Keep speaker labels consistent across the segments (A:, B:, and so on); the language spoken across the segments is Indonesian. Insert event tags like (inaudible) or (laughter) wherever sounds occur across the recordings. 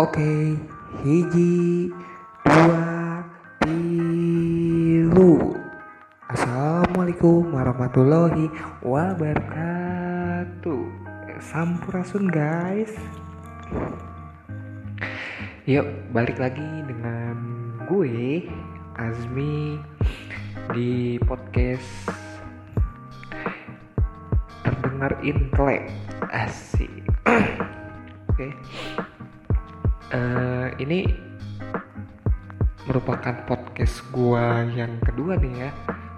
A: Oke, hiji, dua, tilu. Assalamualaikum warahmatullahi wabarakatuh. Sampurasun guys. Yuk, balik lagi dengan gue Azmi di podcast terdengar intelek asik. (clears throat) Oke. Eh, ini merupakan podcast gua yang kedua nih ya.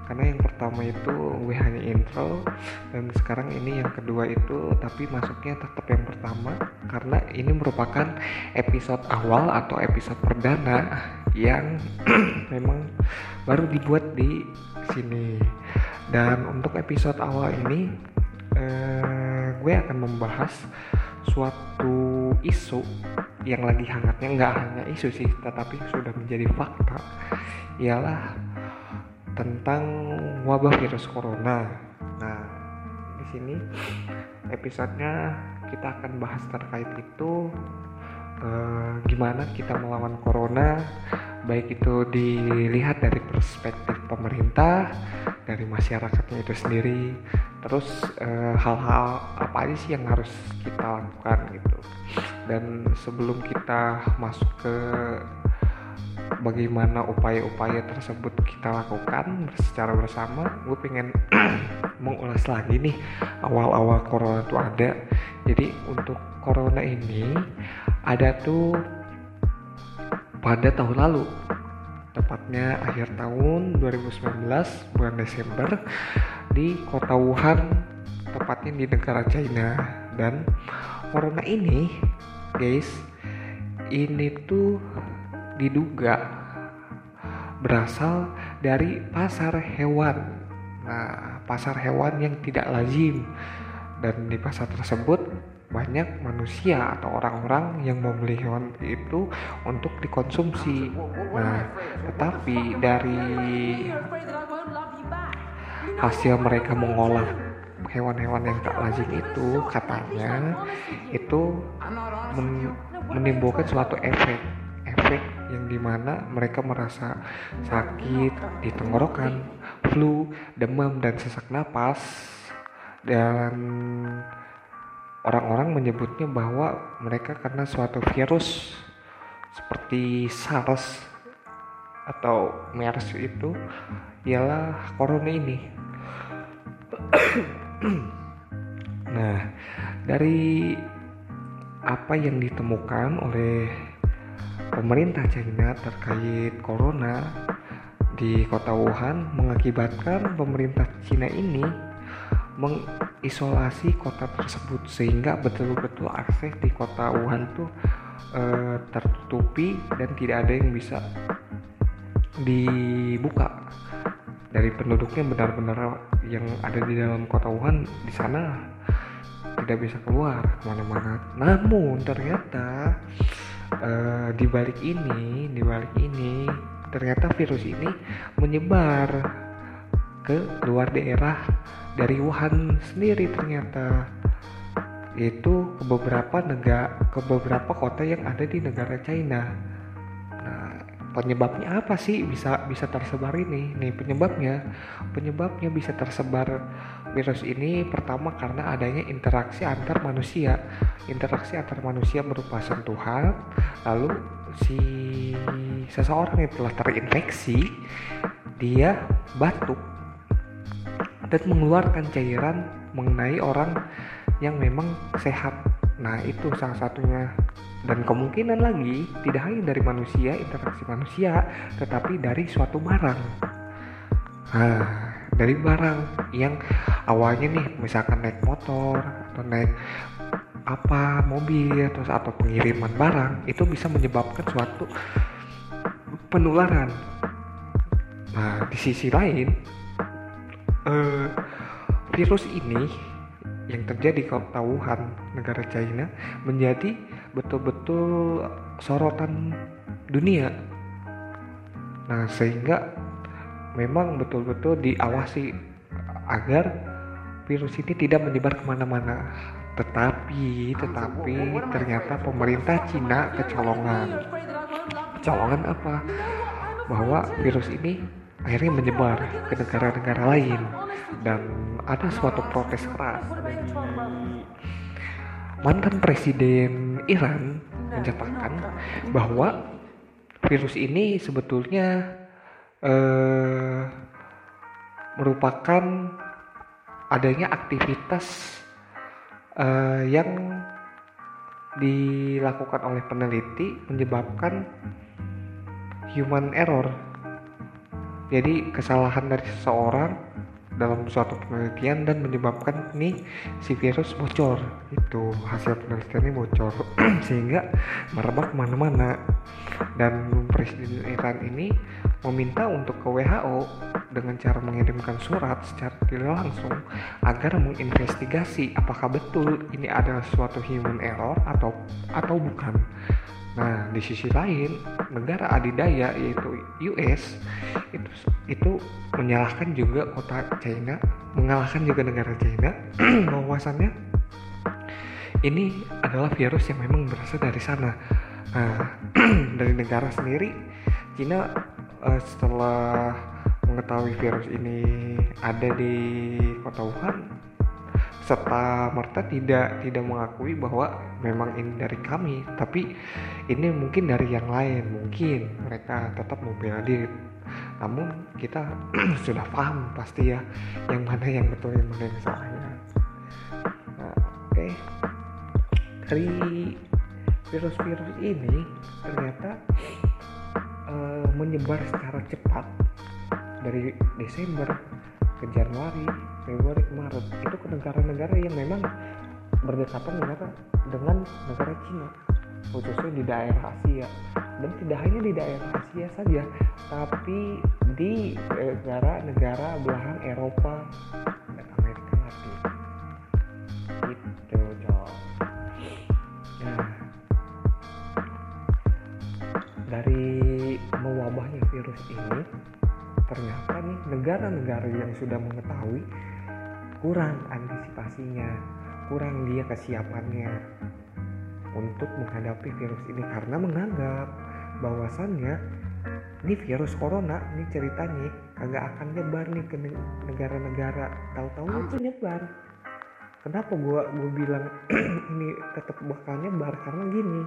A: Karena yang pertama itu gue hanya intro dan sekarang ini yang kedua itu tapi masuknya tetap yang pertama karena ini merupakan episode awal atau episode perdana yang (clears throat) memang baru dibuat di sini. Dan untuk episode awal ini eh, gue akan membahas suatu isu yang lagi hangatnya nggak hanya isu sih tetapi sudah menjadi fakta ialah tentang wabah virus corona. Nah, di sini episodenya kita akan bahas terkait itu eh, gimana kita melawan corona, baik itu dilihat dari perspektif pemerintah, dari masyarakatnya itu sendiri, terus eh, hal-hal apa aja sih yang harus kita lakukan gitu. Dan sebelum kita masuk ke bagaimana upaya-upaya tersebut kita lakukan secara bersama gue pengen (clears throat) mengulas lagi nih awal-awal corona itu ada. Jadi untuk corona ini ada tuh pada tahun lalu tepatnya akhir tahun 2019 bulan Desember di kota Wuhan tepatnya di negara China. Dan corona ini guys ini tuh diduga berasal dari pasar hewan. Nah, pasar hewan yang tidak lazim dan di pasar tersebut banyak manusia atau orang-orang yang membeli hewan itu untuk dikonsumsi. Nah, tetapi dari hasil mereka mengolah hewan-hewan yang tak lazim itu katanya itu men menimbulkan suatu efek efek yang di mana mereka merasa sakit di tenggorokan, flu, demam dan sesak napas dan orang-orang menyebutnya bahwa mereka karena suatu virus seperti SARS atau MERS itu ialah corona ini. (clears throat) nah, dari apa yang ditemukan oleh pemerintah China terkait corona di kota Wuhan mengakibatkan pemerintah China ini mengisolasi kota tersebut sehingga betul-betul akses di kota Wuhan tuh e, tertutupi dan tidak ada yang bisa dibuka dari penduduknya benar-benar yang ada di dalam kota Wuhan di sana tidak bisa keluar ke mana-mana namun ternyata uh, di balik ini di balik ini ternyata virus ini menyebar ke luar daerah dari Wuhan sendiri ternyata yaitu ke beberapa negara ke beberapa kota yang ada di negara China. Penyebabnya apa sih bisa bisa tersebar ini? Nih penyebabnya, penyebabnya bisa tersebar virus ini pertama karena adanya interaksi antar manusia. Interaksi antar manusia berupa sentuhan, lalu si seseorang yang telah terinfeksi dia batuk dan mengeluarkan cairan mengenai orang yang memang sehat. Nah, itu salah satunya. Dan kemungkinan lagi tidak hanya dari manusia, interaksi manusia, tetapi dari suatu barang. Nah, dari barang yang awalnya nih misalkan naik motor atau naik apa mobil terus atau pengiriman barang itu bisa menyebabkan suatu penularan. Nah, di sisi lain eh, virus ini yang terjadi di kota Wuhan, negara China, menjadi betul-betul sorotan dunia. Nah, sehingga memang betul-betul diawasi agar virus ini tidak menyebar ke mana-mana. tetapi tetapi ternyata pemerintah Cina kecolongan kecolongan apa bahwa virus ini akhirnya menyebar ke negara-negara lain dan ada suatu protes keras mantan presiden Iran menyatakan bahwa virus ini sebetulnya eh, merupakan adanya aktivitas eh, yang dilakukan oleh peneliti menyebabkan human error. Jadi kesalahan dari seseorang dalam suatu penelitian dan menyebabkan nih si virus bocor. Itu hasil penelitiannya bocor. (clears throat) Sehingga merebak ke mana-mana. Dan presiden Iran ini meminta untuk ke WHO dengan cara mengirimkan surat secara tidak langsung agar menginvestigasi apakah betul ini adalah suatu human error atau atau bukan Nah, di sisi lain, negara adidaya yaitu US itu itu menyalahkan juga kota China, mengalahkan juga negara China (clears throat) bahwasannya ini adalah virus yang memang berasal dari sana. Nah, (clears throat) dari negara sendiri, China uh, setelah mengetahui virus ini ada di kota Wuhan, serta merta tidak tidak mengakui bahwa memang ini dari kami. Tapi ini mungkin dari yang lain. Mungkin mereka tetap membela diri. Namun kita (clears throat) sudah paham pasti ya yang mana yang betul yang mana yang salahnya nah, oke. Okay. dari virus-virus ini ternyata uh, menyebar secara cepat dari Desember ke Januari Februari Maret. Itu ke negara-negara yang memang berdekatan negara dengan negara Cina khususnya di daerah Asia. Dan tidak hanya di daerah Asia saja tapi di negara-negara belahan Eropa dan Amerika Latin itu coy nah. Dari mewabahnya virus ini ternyata nih negara-negara yang sudah mengetahui kurang antisipasinya kurang dia kesiapannya untuk menghadapi virus ini karena menganggap bahwasannya ini virus corona ini ceritanya kagak akan nyebar nih ke negara-negara. Tahu-tahu itu nyebar. Kenapa gua gua bilang (clears throat) ini tetap bakal nyebar? Karena gini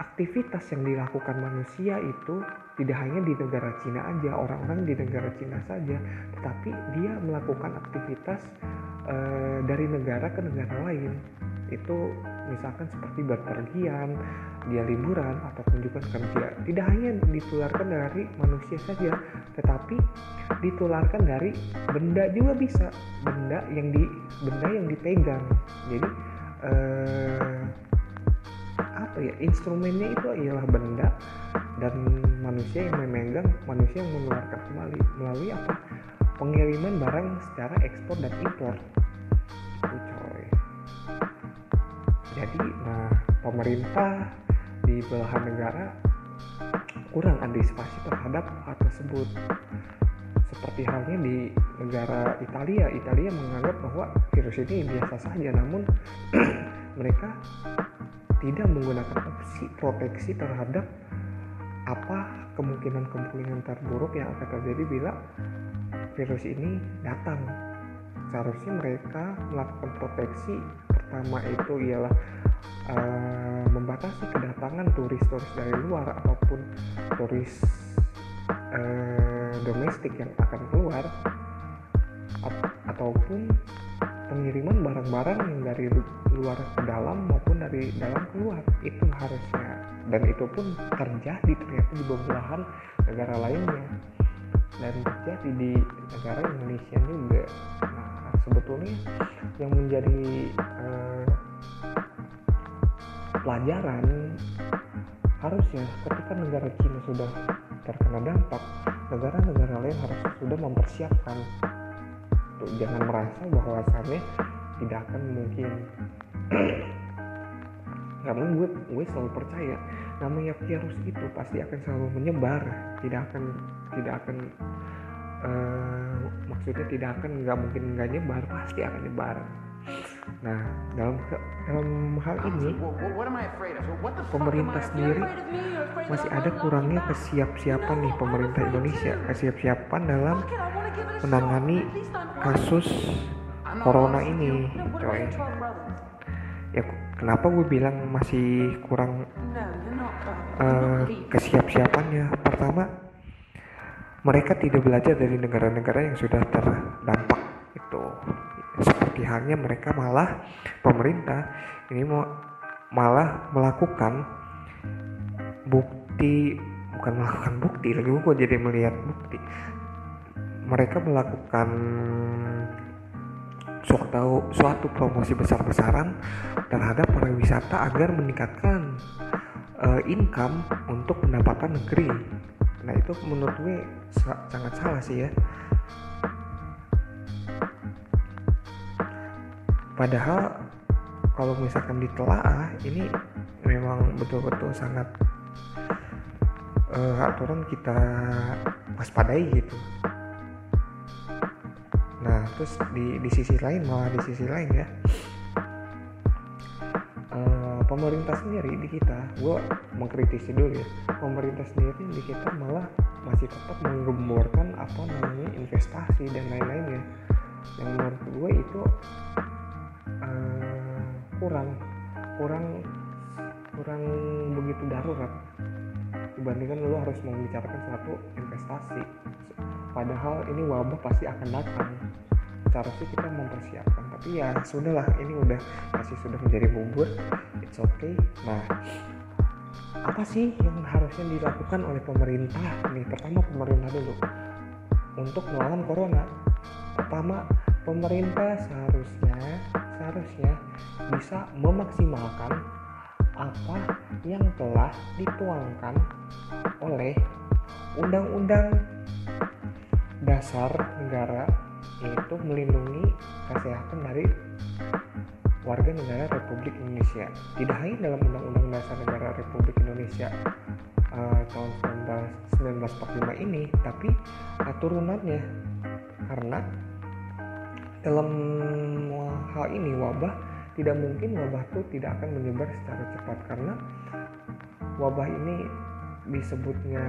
A: aktivitas yang dilakukan manusia itu tidak hanya di negara Cina aja, orang-orang di negara Cina saja, tetapi dia melakukan aktivitas e, dari negara ke negara lain. Itu misalkan seperti berpergian, dia liburan ataupun juga kerja. Tidak hanya ditularkan dari manusia saja, tetapi ditularkan dari benda juga bisa, benda yang di benda yang dipegang. Jadi eh, apa ya instrumennya itu ialah benda dan manusia yang memegang manusia yang mengeluarkan kembali melalui apa? Pengiriman barang secara ekspor dan impor. Itu coy. Jadi nah pemerintah di belahan negara kurang antisipasi terhadap hal tersebut. Seperti halnya di negara Italia. Italia menganggap bahwa virus ini biasa saja namun (clears throat) mereka tidak menggunakan opsi proteksi terhadap apa kemungkinan-kemungkinan terburuk yang akan terjadi bila virus ini datang. Seharusnya mereka melakukan proteksi pertama itu ialah uh, membatasi kedatangan turis-turis dari luar ataupun turis uh, domestik yang akan keluar ataupun pengiriman barang-barang yang dari luar ke dalam maupun dari dalam keluar itu harusnya. Dan itu pun terjadi ternyata di beberapa negara lainnya. Dan terjadi di negara Indonesia juga. Nah sebetulnya yang menjadi uh, pelajaran harusnya ketika negara Cina sudah terkena dampak negara-negara lain harus sudah mempersiapkan gitu jangan merasa bahwasannya tidak akan mungkin (clears throat) karena gue gue selalu percaya namanya virus itu pasti akan selalu menyebar tidak akan tidak akan uh, maksudnya tidak akan nggak mungkin nggak nyebar pasti akan nyebar. Nah, dalam dalam hal ini pemerintah sendiri masih ada kurangnya kesiapsiapan nih pemerintah Indonesia, kesiapsiapan dalam menangani kasus corona ini, coy. Ya kenapa gue bilang masih kurang uh, kesiapsiapannya? Pertama, mereka tidak belajar dari negara-negara yang sudah terdampak itu seperti halnya mereka malah pemerintah ini mau malah melakukan bukti bukan melakukan bukti lagi gue jadi melihat bukti mereka melakukan suatu suatu promosi besar-besaran terhadap pariwisata agar meningkatkan uh, income untuk pendapatan negeri. Nah itu menurut gue sangat salah sih ya. padahal kalau misalkan ditelaah ini memang betul-betul sangat uh, aturan kita waspadai gitu terus di di sisi lain malah di sisi lain ya. Uh, pemerintah sendiri di kita gue mengkritisi dulu ya. Pemerintah sendiri di kita malah masih tetap menggemborkan apa namanya investasi dan lain-lainnya yang menurut gue itu uh, kurang kurang kurang begitu darurat. Dibandingkan lo harus membicarakan suatu investasi. Padahal ini wabah pasti akan datang sih kita mempersiapkan tapi ya sudahlah ini udah masih sudah menjadi bubur it's okay. Nah apa sih yang harusnya dilakukan oleh pemerintah nih? Pertama pemerintah dulu. Untuk melawan corona pertama pemerintah seharusnya seharusnya bisa memaksimalkan apa yang telah dituangkan oleh Undang-Undang Dasar Negara yaitu melindungi kesehatan dari warga negara Republik Indonesia. Tidak hanya dalam Undang-Undang Dasar Negara Republik Indonesia uh, tahun 1945 ini, tapi uh, turunannya karena dalam hal ini wabah tidak mungkin wabah itu tidak akan menyebar secara cepat karena wabah ini disebutnya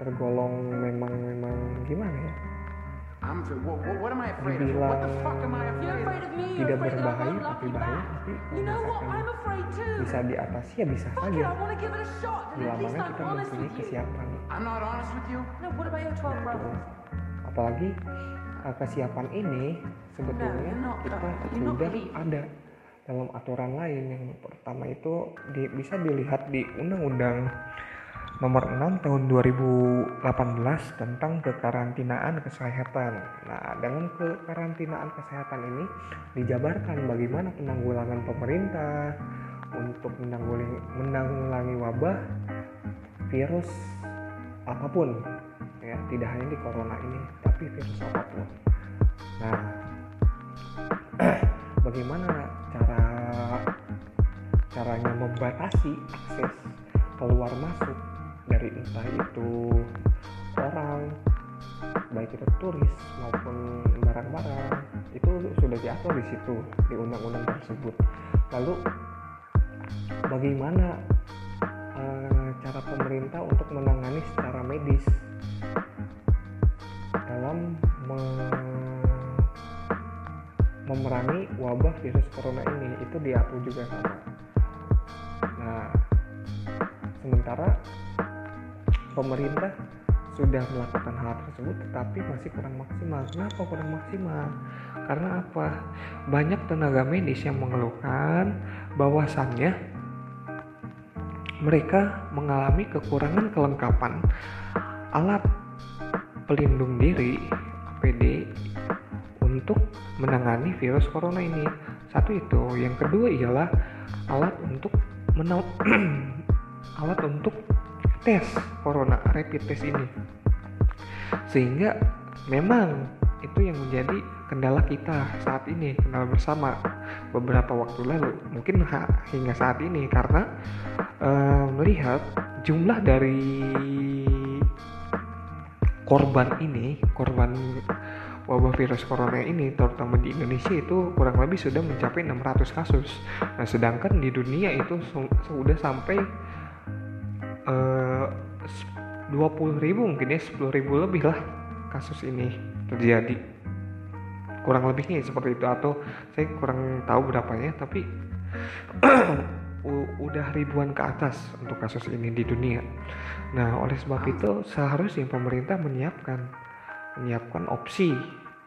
A: tergolong memang memang gimana ya dibilang tidak berbahaya tapi bahaya tapi misalkan bisa diatasi ya bisa saja. bila mana kita mempunyai kesiapan. Apalagi uh, kesiapan ini sebetulnya kita sudah ada dalam aturan lain. Yang pertama itu di, bisa dilihat di Undang-Undang nomor 6 tahun 2018 tentang kekarantinaan kesehatan. Nah, dalam kekarantinaan kesehatan ini dijabarkan bagaimana penanggulangan pemerintah untuk menanggulangi, menanggulangi wabah virus apa pun ya tidak hanya di corona ini tapi virus apa pun nah (clears throat) bagaimana cara caranya membatasi akses keluar masuk dari entah itu orang baik itu turis maupun barang-barang itu sudah diatur di situ di undang-undang tersebut. Lalu bagaimana uh, cara pemerintah untuk menangani secara medis dalam me memerangi wabah virus corona ini? Itu diatur juga sama nah sementara pemerintah sudah melakukan hal tersebut tetapi masih kurang maksimal. Kenapa kurang maksimal? Karena apa? Banyak tenaga medis yang mengeluhkan bahwasannya mereka mengalami kekurangan kelengkapan alat pelindung diri APD untuk menangani virus corona ini. Satu itu, yang kedua ialah alat untuk (clears throat) alat untuk tes corona rapid test ini. Sehingga memang itu yang menjadi kendala kita saat ini, kendala bersama beberapa waktu lalu, mungkin hingga saat ini karena uh, melihat jumlah dari korban ini korban wabah virus corona ini terutama di Indonesia itu kurang lebih sudah mencapai 600 kasus. Nah, sedangkan di dunia itu sudah sampai uh, 20 ribu mungkin ya 10 ribu lebih lah kasus ini terjadi kurang lebihnya seperti itu atau saya kurang tahu berapanya tapi (clears throat) udah ribuan ke atas untuk kasus ini di dunia. Nah, oleh sebab itu seharusnya pemerintah menyiapkan menyiapkan opsi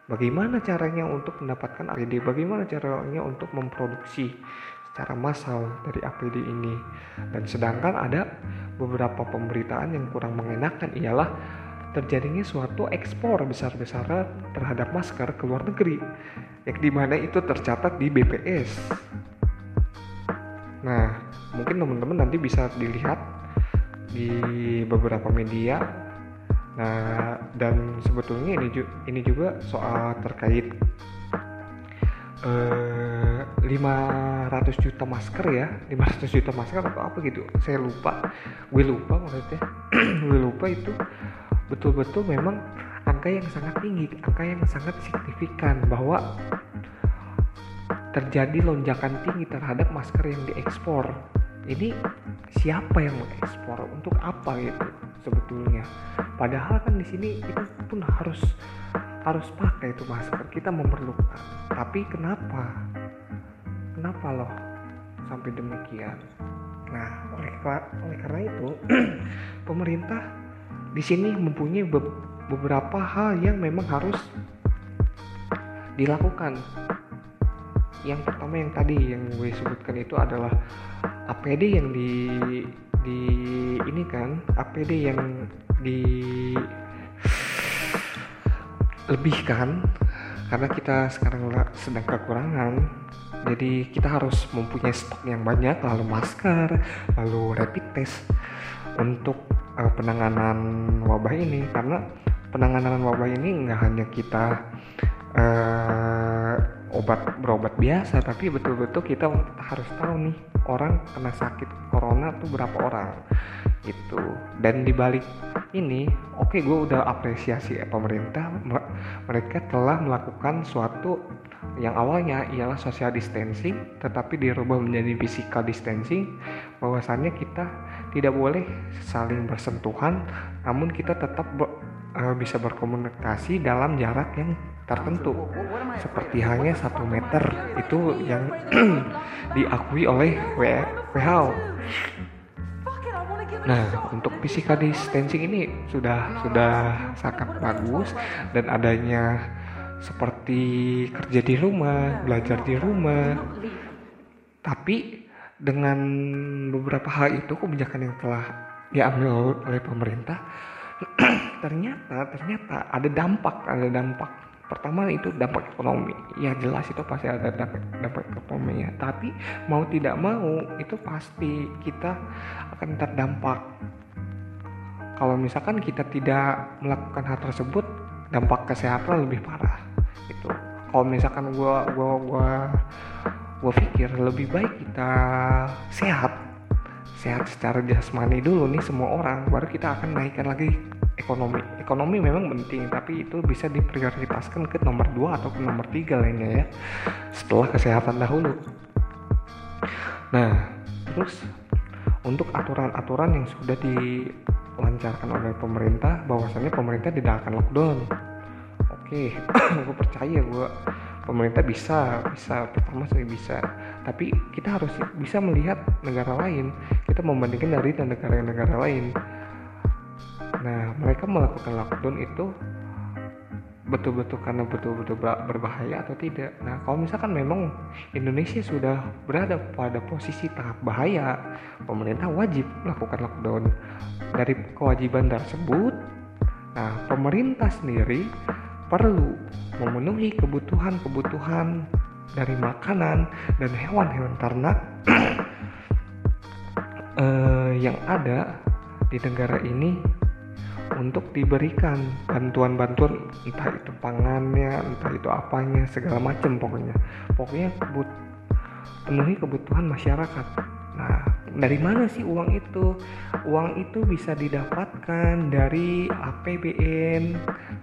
A: bagaimana caranya untuk mendapatkan APD, bagaimana caranya untuk memproduksi secara massal dari APD ini. Dan sedangkan ada beberapa pemberitaan yang kurang mengenakan ialah terjadinya suatu ekspor besar-besaran terhadap masker ke luar negeri yang di mana itu tercatat di BPS nah mungkin teman-teman nanti bisa dilihat di beberapa media nah dan sebetulnya ini juga, soal terkait eh, 500 juta masker ya 500 juta masker atau apa gitu saya lupa gue lupa maksudnya (clears throat) gue lupa itu betul-betul memang angka yang sangat tinggi, angka yang sangat signifikan bahwa terjadi lonjakan tinggi terhadap masker yang diekspor. Ini siapa yang mengekspor? Untuk apa itu sebetulnya? Padahal kan di sini kita pun harus harus pakai itu masker. Kita memerlukan. Tapi kenapa? Kenapa loh sampai demikian? Nah, oleh, oleh karena itu (clears throat) pemerintah di sini mempunyai be beberapa hal yang memang harus dilakukan. Yang pertama yang tadi yang gue sebutkan itu adalah APD yang di di ini kan APD yang di lebihkan karena kita sekarang sedang kekurangan jadi kita harus mempunyai stok yang banyak lalu masker lalu rapid test untuk uh, penanganan wabah ini. Karena penanganan wabah ini nggak hanya kita uh, obat berobat biasa tapi betul-betul kita harus tahu nih orang kena sakit corona tuh berapa orang itu dan dibalik ini oke okay, gue udah apresiasi ya pemerintah mereka telah melakukan suatu yang awalnya ialah social distancing tetapi dirubah menjadi physical distancing bahwasannya kita tidak boleh saling bersentuhan namun kita tetap be, uh, bisa berkomunikasi dalam jarak yang tertentu seperti hanya satu meter itu yang (clears throat) diakui oleh WHO Nah, untuk physical distancing ini sudah sudah sangat bagus dan adanya seperti kerja di rumah, belajar di rumah. Tapi dengan beberapa hal itu kebijakan yang telah diambil oleh pemerintah (clears throat) ternyata ternyata ada dampak ada dampak pertama itu dampak ekonomi ya jelas itu pasti ada dampak, dampak ekonomi ya tapi mau tidak mau itu pasti kita akan terdampak. Kalau misalkan kita tidak melakukan hal tersebut dampak kesehatan lebih parah itu kalau misalkan gua gua gua gua pikir lebih baik kita sehat sehat secara jasmani dulu nih semua orang baru kita akan naikkan lagi ekonomi ekonomi memang penting tapi itu bisa diprioritaskan ke nomor 2 atau ke nomor 3 lainnya ya setelah kesehatan dahulu. Nah terus untuk aturan-aturan yang sudah dilancarkan oleh pemerintah bahwasanya pemerintah tidak akan lockdown. Oke (clears throat) gue percaya gue pemerintah bisa bisa pertama sih bisa. Tapi kita harus bisa melihat negara lain kita membandingkan dari negara-negara lain nah mereka melakukan lockdown itu betul-betul karena betul-betul berbahaya atau tidak? Nah kalau misalkan memang Indonesia sudah berada pada posisi tahap bahaya pemerintah wajib melakukan lockdown dari kewajiban tersebut. Nah pemerintah sendiri perlu memenuhi kebutuhan-kebutuhan dari makanan dan hewan-hewan ternak uh, (clears throat) yang ada di negara ini untuk diberikan bantuan-bantuan entah itu pangannya entah itu apanya segala macam pokoknya. Pokoknya kebut penuhi kebutuhan masyarakat. Nah dari mana sih uang itu? Uang itu bisa didapatkan dari APBN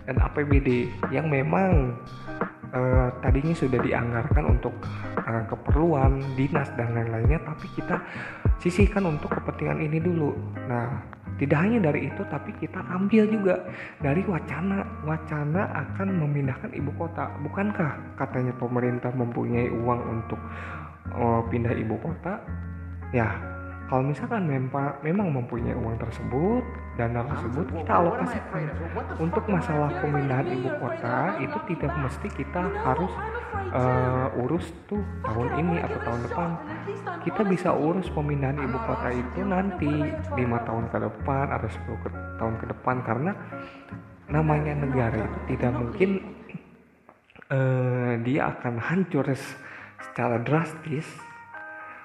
A: dan APBD yang memang uh, tadinya sudah dianggarkan untuk uh, keperluan dinas dan lain-lainnya tapi kita sisihkan untuk kepentingan ini dulu. Nah tidak hanya dari itu tapi kita ambil juga dari wacana. Wacana akan memindahkan ibu kota. Bukankah katanya pemerintah mempunyai uang untuk uh, pindah ibu kota? Ya kalau misalkan memang, memang mempunyai uang tersebut dana tersebut kita alokasikan untuk masalah pemindahan ibu kota itu tidak mesti kita harus uh, urus tuh tahun ini atau tahun depan. Kita bisa urus pemindahan ibu kota itu nanti lima tahun ke depan atau 10 ke, tahun ke depan karena namanya negara itu tidak mungkin uh, dia akan hancur secara drastis.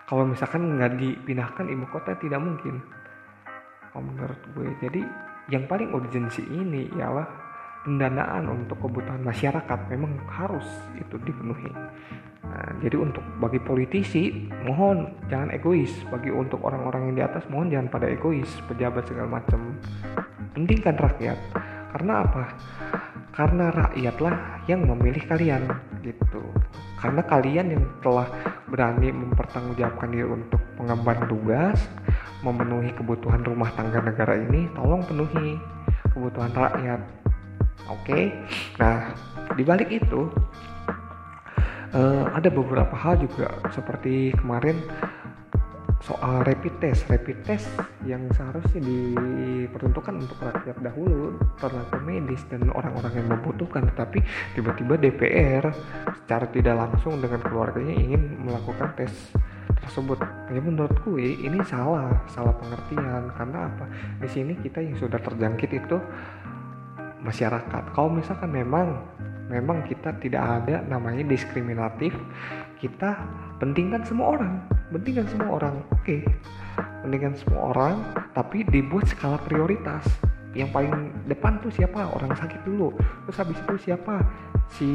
A: Kalau misalkan nggak dipindahkan ibu kota tidak mungkin kalau menurut gue. Jadi yang paling urgensi ini ialah pendanaan untuk kebutuhan masyarakat memang harus itu dipenuhi. Nah, jadi untuk bagi politisi mohon jangan egois. Bagi untuk orang-orang yang di atas mohon jangan pada egois pejabat segala macam. Pentingkan rakyat. Karena apa karena rakyatlah yang memilih kalian gitu karena kalian yang telah berani mempertanggungjawabkan diri untuk mengemban tugas memenuhi kebutuhan rumah tangga negara ini tolong penuhi kebutuhan rakyat oke okay? nah dibalik itu uh, ada beberapa hal juga seperti kemarin soal rapid test. Rapid test yang seharusnya diperuntukkan untuk rakyat dahulu tenaga medis dan orang-orang yang membutuhkan. Tetapi tiba-tiba DPR secara tidak langsung dengan keluarganya ingin melakukan tes tersebut. Ya menurut gue ini salah salah pengertian. Karena apa? Di sini kita yang sudah terjangkit itu masyarakat. Kalau misalkan memang memang kita tidak ada namanya diskriminatif kita pentingkan semua orang pentingkan semua orang oke. Okay. pentingkan semua orang tapi dibuat skala prioritas. Yang paling depan tuh siapa? Orang sakit dulu. Terus habis itu siapa? Si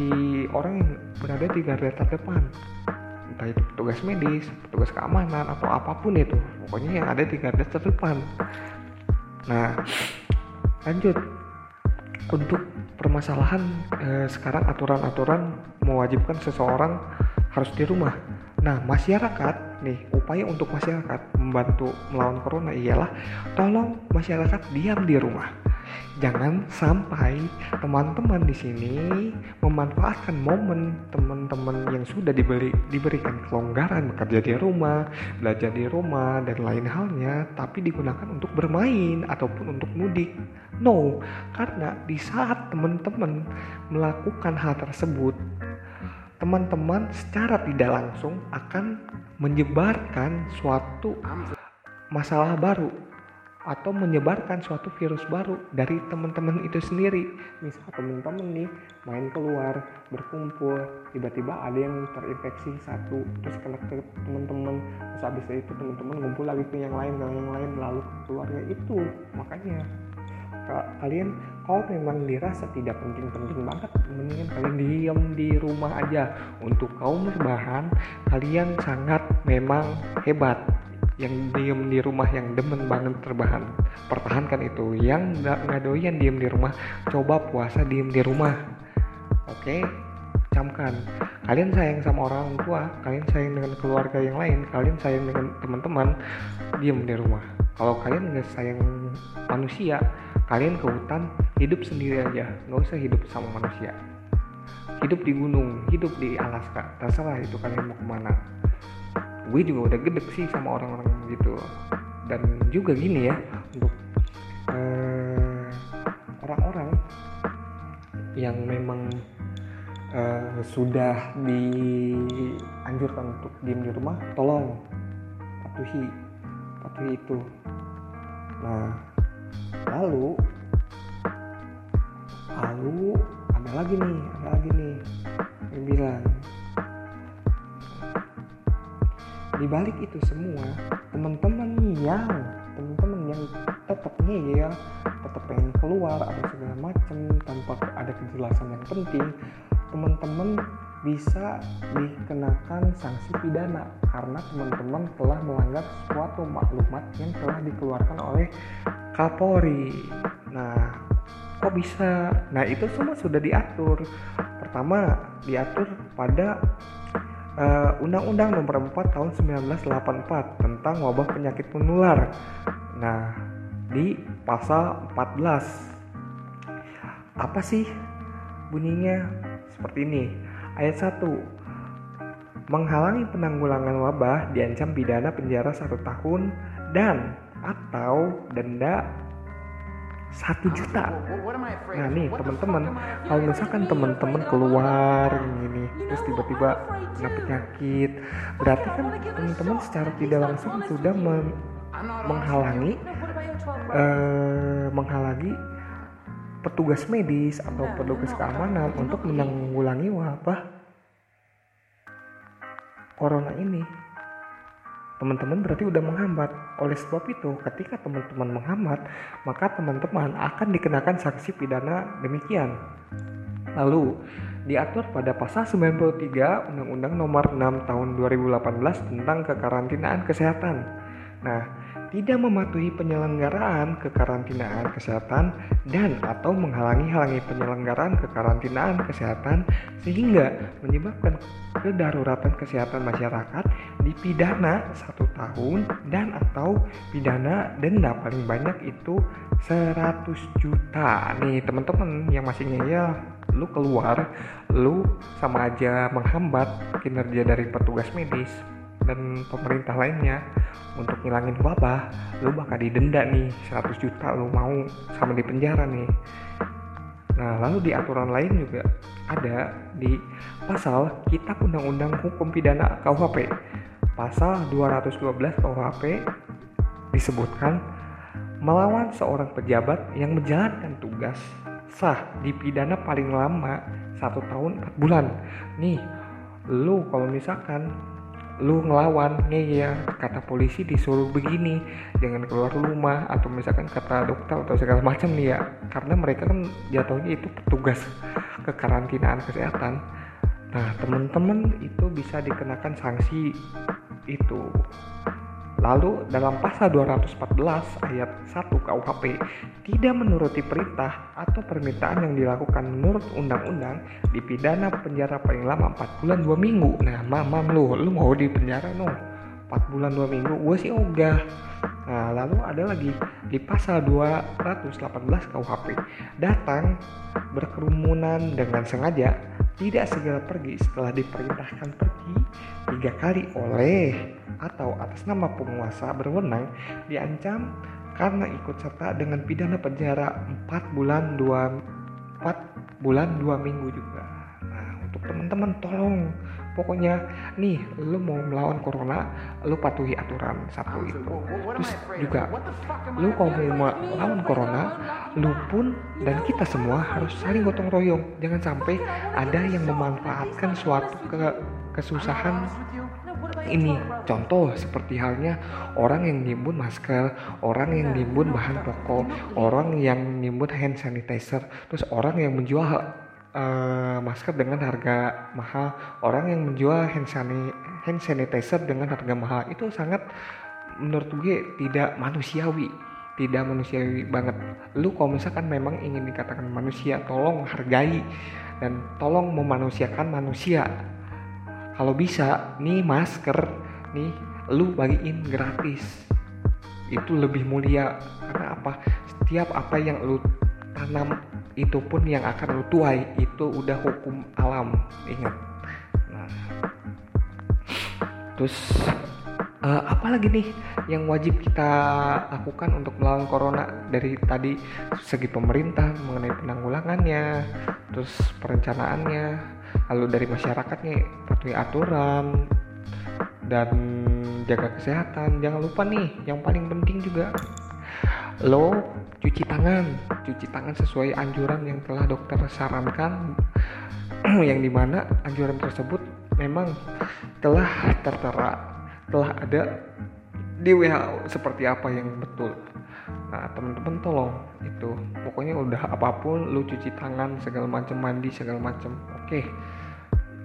A: orang yang berada di garda terdepan. Entah itu petugas medis petugas keamanan atau apa pun itu. Pokoknya yang ada di garda terdepan. Nah lanjut. Untuk permasalahan eh, sekarang aturan-aturan mewajibkan seseorang harus di rumah. Nah, masyarakat nih, upaya untuk masyarakat membantu melawan corona ialah tolong masyarakat diam di rumah. Jangan sampai teman-teman di sini memanfaatkan momen teman-teman yang sudah diberi, diberikan kelonggaran bekerja di rumah, belajar di rumah dan lain halnya, tapi digunakan untuk bermain ataupun untuk mudik. No, karena di saat teman-teman melakukan hal tersebut, teman-teman secara tidak langsung akan menyebarkan suatu masalah baru atau menyebarkan suatu virus baru dari teman-teman itu sendiri. Misal teman-teman nih main keluar, berkumpul, tiba-tiba ada yang terinfeksi satu, terus kena ke teman-teman, terus habis itu teman-teman ngumpul lagi ke yang lain, ke yang lain, lalu keluarnya itu. Makanya kalian kalau memang dirasa tidak penting-penting banget mendingan kalian diam di rumah aja. Untuk kaum rebahan kalian sangat memang hebat. Yang diem di rumah yang demen banget terbahan pertahankan itu. Yang nggak doyan diem di rumah coba puasa diem di rumah. Oke? Okay? camkan. Kalian sayang sama orang tua kalian sayang dengan keluarga yang lain kalian sayang dengan teman-teman diem di rumah. Kalau kalian nggak sayang manusia kalian ke hutan hidup sendiri aja. Nggak usah hidup sama manusia. Hidup di gunung hidup di Alaska. Terserah itu kalian mau ke mana. Gue juga udah gede sih sama orang-orang gitu. Dan juga gini ya untuk uh, orang-orang yang memang uh, sudah dianjurkan untuk diem di rumah tolong patuhi patuhi itu. Nah lalu lalu ada lagi nih ada lagi nih yang bilang di balik itu semua teman-teman yang teman-teman yang tetap ya tetap pengen keluar atau segala macam tanpa ada kejelasan yang penting teman-teman bisa dikenakan sanksi pidana karena teman-teman telah melanggar suatu maklumat yang telah dikeluarkan oleh Kapolri. Nah, kok bisa? Nah, itu semua sudah diatur. Pertama, diatur pada uh, Undang-Undang Nomor 4 Tahun 1984 tentang wabah penyakit menular. Nah, di pasal 14. Apa sih bunyinya? Seperti ini. Ayat 1. Menghalangi penanggulangan wabah diancam pidana penjara satu tahun dan atau denda satu juta. Nah nih teman-teman, kalau misalkan teman-teman keluar gini, terus tiba-tiba kena penyakit, berarti kan teman-teman secara tidak langsung sudah men menghalangi uh, menghalangi petugas medis atau petugas keamanan untuk menanggulangi wabah corona ini teman-teman berarti udah menghambat. Oleh sebab itu, ketika teman-teman menghambat, maka teman-teman akan dikenakan sanksi pidana demikian. Lalu, diatur pada pasal 93 Undang-Undang Nomor 6 Tahun 2018 tentang kekarantinaan kesehatan. Nah, tidak mematuhi penyelenggaraan kekarantinaan kesehatan dan atau menghalangi-halangi penyelenggaraan kekarantinaan kesehatan sehingga menyebabkan kedaruratan kesehatan masyarakat dipidana satu tahun dan atau pidana denda paling banyak itu 100 juta. Nih teman-teman yang masih ngeyel lu keluar lu sama aja menghambat kinerja dari petugas medis dan pemerintah lainnya untuk ngilangin wabah lu bakal didenda nih 100 juta lu mau sama di penjara nih. Nah lalu di aturan lain juga ada di pasal kitab undang-undang hukum pidana KUHP pasal 212 KUHP disebutkan melawan seorang pejabat yang menjalankan tugas sah dipidana paling lama satu tahun 4 bulan. Nih lu kalau misalkan lu ngelawan. Ya kata polisi disuruh begini jangan keluar rumah atau misalkan kata dokter atau segala macam nih ya. Karena mereka kan jatuhnya itu petugas kekarantinaan kesehatan. Nah teman-teman itu bisa dikenakan sanksi itu Lalu dalam pasal 214 ayat 1 KUHP tidak menuruti perintah atau permintaan yang dilakukan menurut undang-undang dipidana penjara paling lama 4 bulan 2 minggu. Nah, mamam lu, lu mau di penjara no? 4 bulan 2 minggu, gue sih ogah. Nah, lalu ada lagi di pasal 218 KUHP datang berkerumunan dengan sengaja tidak segera pergi setelah diperintahkan pergi tiga kali oleh atau atas nama penguasa berwenang diancam karena ikut serta dengan pidana penjara 4 bulan 2 4 bulan 2 minggu juga. Nah, untuk teman-teman tolong pokoknya nih lu mau melawan corona lu patuhi aturan satu itu. Terus juga lu kalau mau melawan corona lu pun dan kita semua harus saling gotong royong. Jangan sampai ada yang memanfaatkan suatu ke kesusahan ini. Contoh seperti halnya orang yang nimbun masker orang yang nimbun bahan pokok orang yang nimbun hand sanitizer terus orang yang menjual uh, masker dengan harga mahal. Orang yang menjual hand, sanitizer, dengan harga mahal itu sangat menurut gue tidak manusiawi. Tidak manusiawi banget. Lu kalau misalkan memang ingin dikatakan manusia tolong hargai dan tolong memanusiakan manusia. Kalau bisa nih masker nih lu bagiin gratis. Itu lebih mulia. Karena apa? Setiap apa yang lu tanam itu pun yang akan lu tuai itu udah hukum alam ingat. Nah. Terus uh, apa lagi nih yang wajib kita lakukan untuk melawan corona? Dari tadi segi pemerintah mengenai penanggulangannya terus perencanaannya lalu dari masyarakatnya patuhi aturan dan jaga kesehatan. Jangan lupa nih yang paling penting juga lo cuci tangan cuci tangan sesuai anjuran yang telah dokter sarankan (clears throat) yang di mana anjuran tersebut memang telah tertera telah ada di WHO seperti apa yang betul. Nah teman-teman tolong itu pokoknya udah apa pun lu cuci tangan segala macam mandi segala macam oke.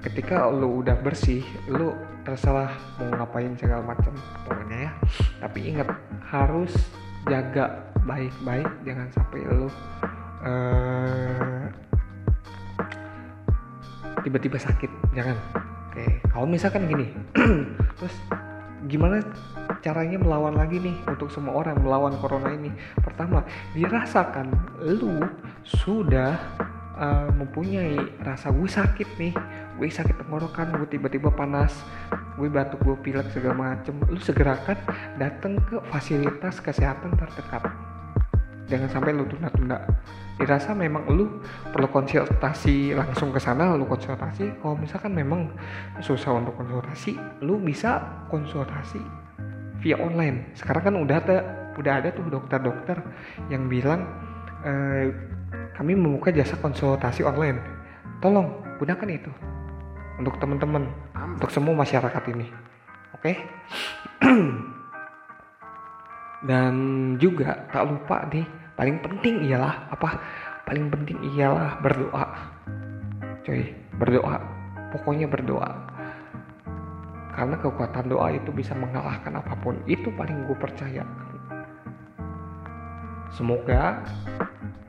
A: Ketika lu udah bersih lu terserah mau ngapain segala macam pokoknya ya. Tapi ingat harus jaga baik-baik jangan sampai lu uh, tiba-tiba sakit jangan. Oke kalau misalkan gini (clears throat) terus gimana caranya melawan lagi nih untuk semua orang melawan corona ini? Pertama dirasakan lu sudah uh, mempunyai rasa gue sakit nih gue sakit tenggorokan gue tiba-tiba panas. Gue batuk gue pilek segala macem. Lu segerakan datang ke fasilitas kesehatan terdekat. Jangan sampai lu tunda-tunda. Dirasa memang lu perlu konsultasi langsung ke sana lu konsultasi. Kalau misalkan memang susah untuk konsultasi lu bisa konsultasi via online. Sekarang kan udah ada udah ada tuh dokter-dokter yang bilang eh, kami membuka jasa konsultasi online. Tolong gunakan itu untuk teman-teman, untuk semua masyarakat ini. Oke? (clears throat) Dan juga tak lupa nih, paling penting ialah apa? Paling penting ialah berdoa. Coy, berdoa. Pokoknya berdoa. Karena kekuatan doa itu bisa mengalahkan apa pun. Itu paling gue percaya. Semoga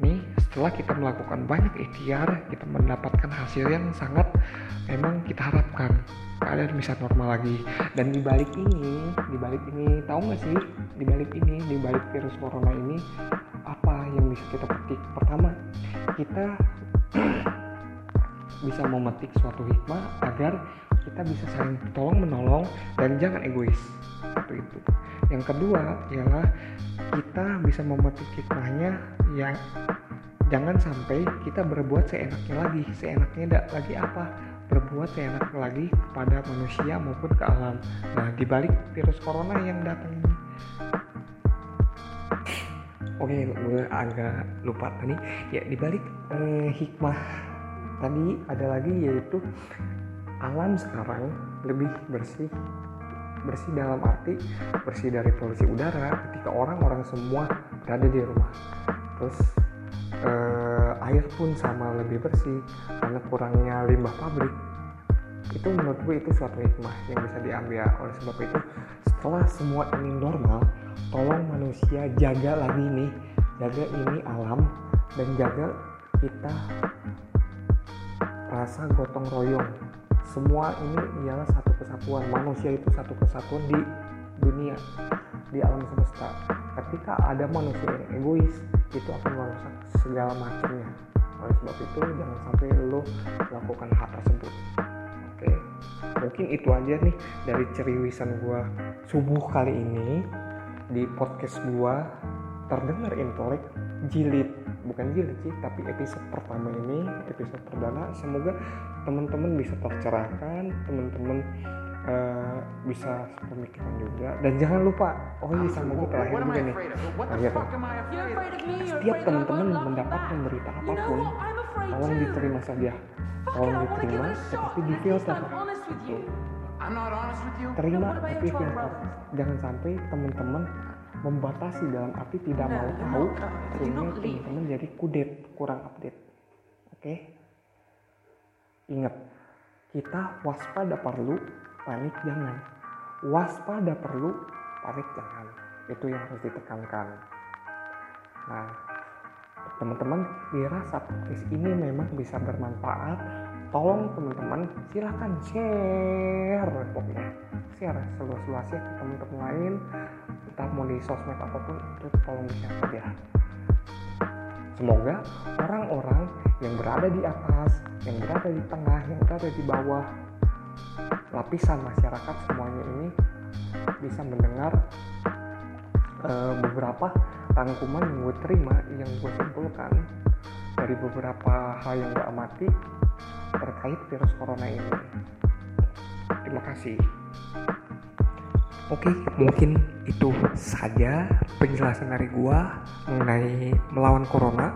A: nih setelah kita melakukan banyak ikhtiar kita mendapatkan hasil yang sangat memang kita harapkan. Keadaan bisa normal lagi. Dan di balik ini di balik ini tahu nggak sih? Di balik ini di balik virus corona ini apa yang bisa kita petik? Pertama kita (clears throat) bisa memetik suatu hikmah agar kita bisa saling tolong menolong dan jangan egois. Satu itu. Yang kedua ialah kita bisa memetik hikmahnya yang jangan sampai kita berbuat seenaknya lagi. Seenaknya tidak lagi apa? Berbuat seenak lagi kepada manusia maupun ke alam. Nah dibalik virus corona yang datang ini. Oke gue agak lupa tadi. Ya dibalik eh, hikmah tadi ada lagi yaitu alam sekarang lebih bersih bersih dalam arti bersih dari polusi udara ketika orang-orang semua berada di rumah. Terus uh, air pun sama lebih bersih karena kurangnya limbah pabrik. Itu menurut gue itu suatu hikmah yang bisa diambil. Oleh sebab itu setelah semua ini normal tolong manusia jaga lagi nih jaga ini alam dan jaga kita rasa gotong royong. Semua ini ialah satu kesatuan. Manusia itu satu kesatuan di dunia di alam semesta ketika ada manusia yang egois itu akan merusak segala macamnya. Oleh sebab itu jangan sampai lo melakukan hal tersebut. Oke mungkin itu aja nih dari ceriwisan gua subuh kali ini di podcast gua. Terdengar intelek jilid. Bukan jilid sih tapi episode pertama ini episode perdana. Semoga teman-teman bisa tercerahkan teman-teman uh, bisa pemikiran juga. Dan jangan lupa oh iya sama gue terakhir juga nih. Terakhir setiap teman-teman mendapatkan berita apa pun tolong diterima saja. Tolong diterima. tetapi di filter. Terima tapi filter jangan sampai teman-teman membatasi dalam arti tidak mau tahu sehingga teman-teman jadi kudet kurang update. Oke? Okay? ingat kita waspada perlu panik jangan. Waspada perlu panik jangan. Itu yang harus ditekankan. Nah teman-teman dirasa podcast ini memang bisa bermanfaat. Tolong teman-teman silahkan share pokoknya. Share seluas-luasnya ke teman-teman lain. Entah mau di sosmed apa pun itu tolong share saja semoga orang-orang yang berada di atas yang berada di tengah yang berada di bawah lapisan masyarakat semuanya ini bisa mendengar uh, beberapa rangkuman yang gue terima yang gue simpulkan dari beberapa hal yang gue amati terkait virus corona ini. Terima kasih. Oke, mungkin itu saja penjelasan dari gua mengenai melawan corona.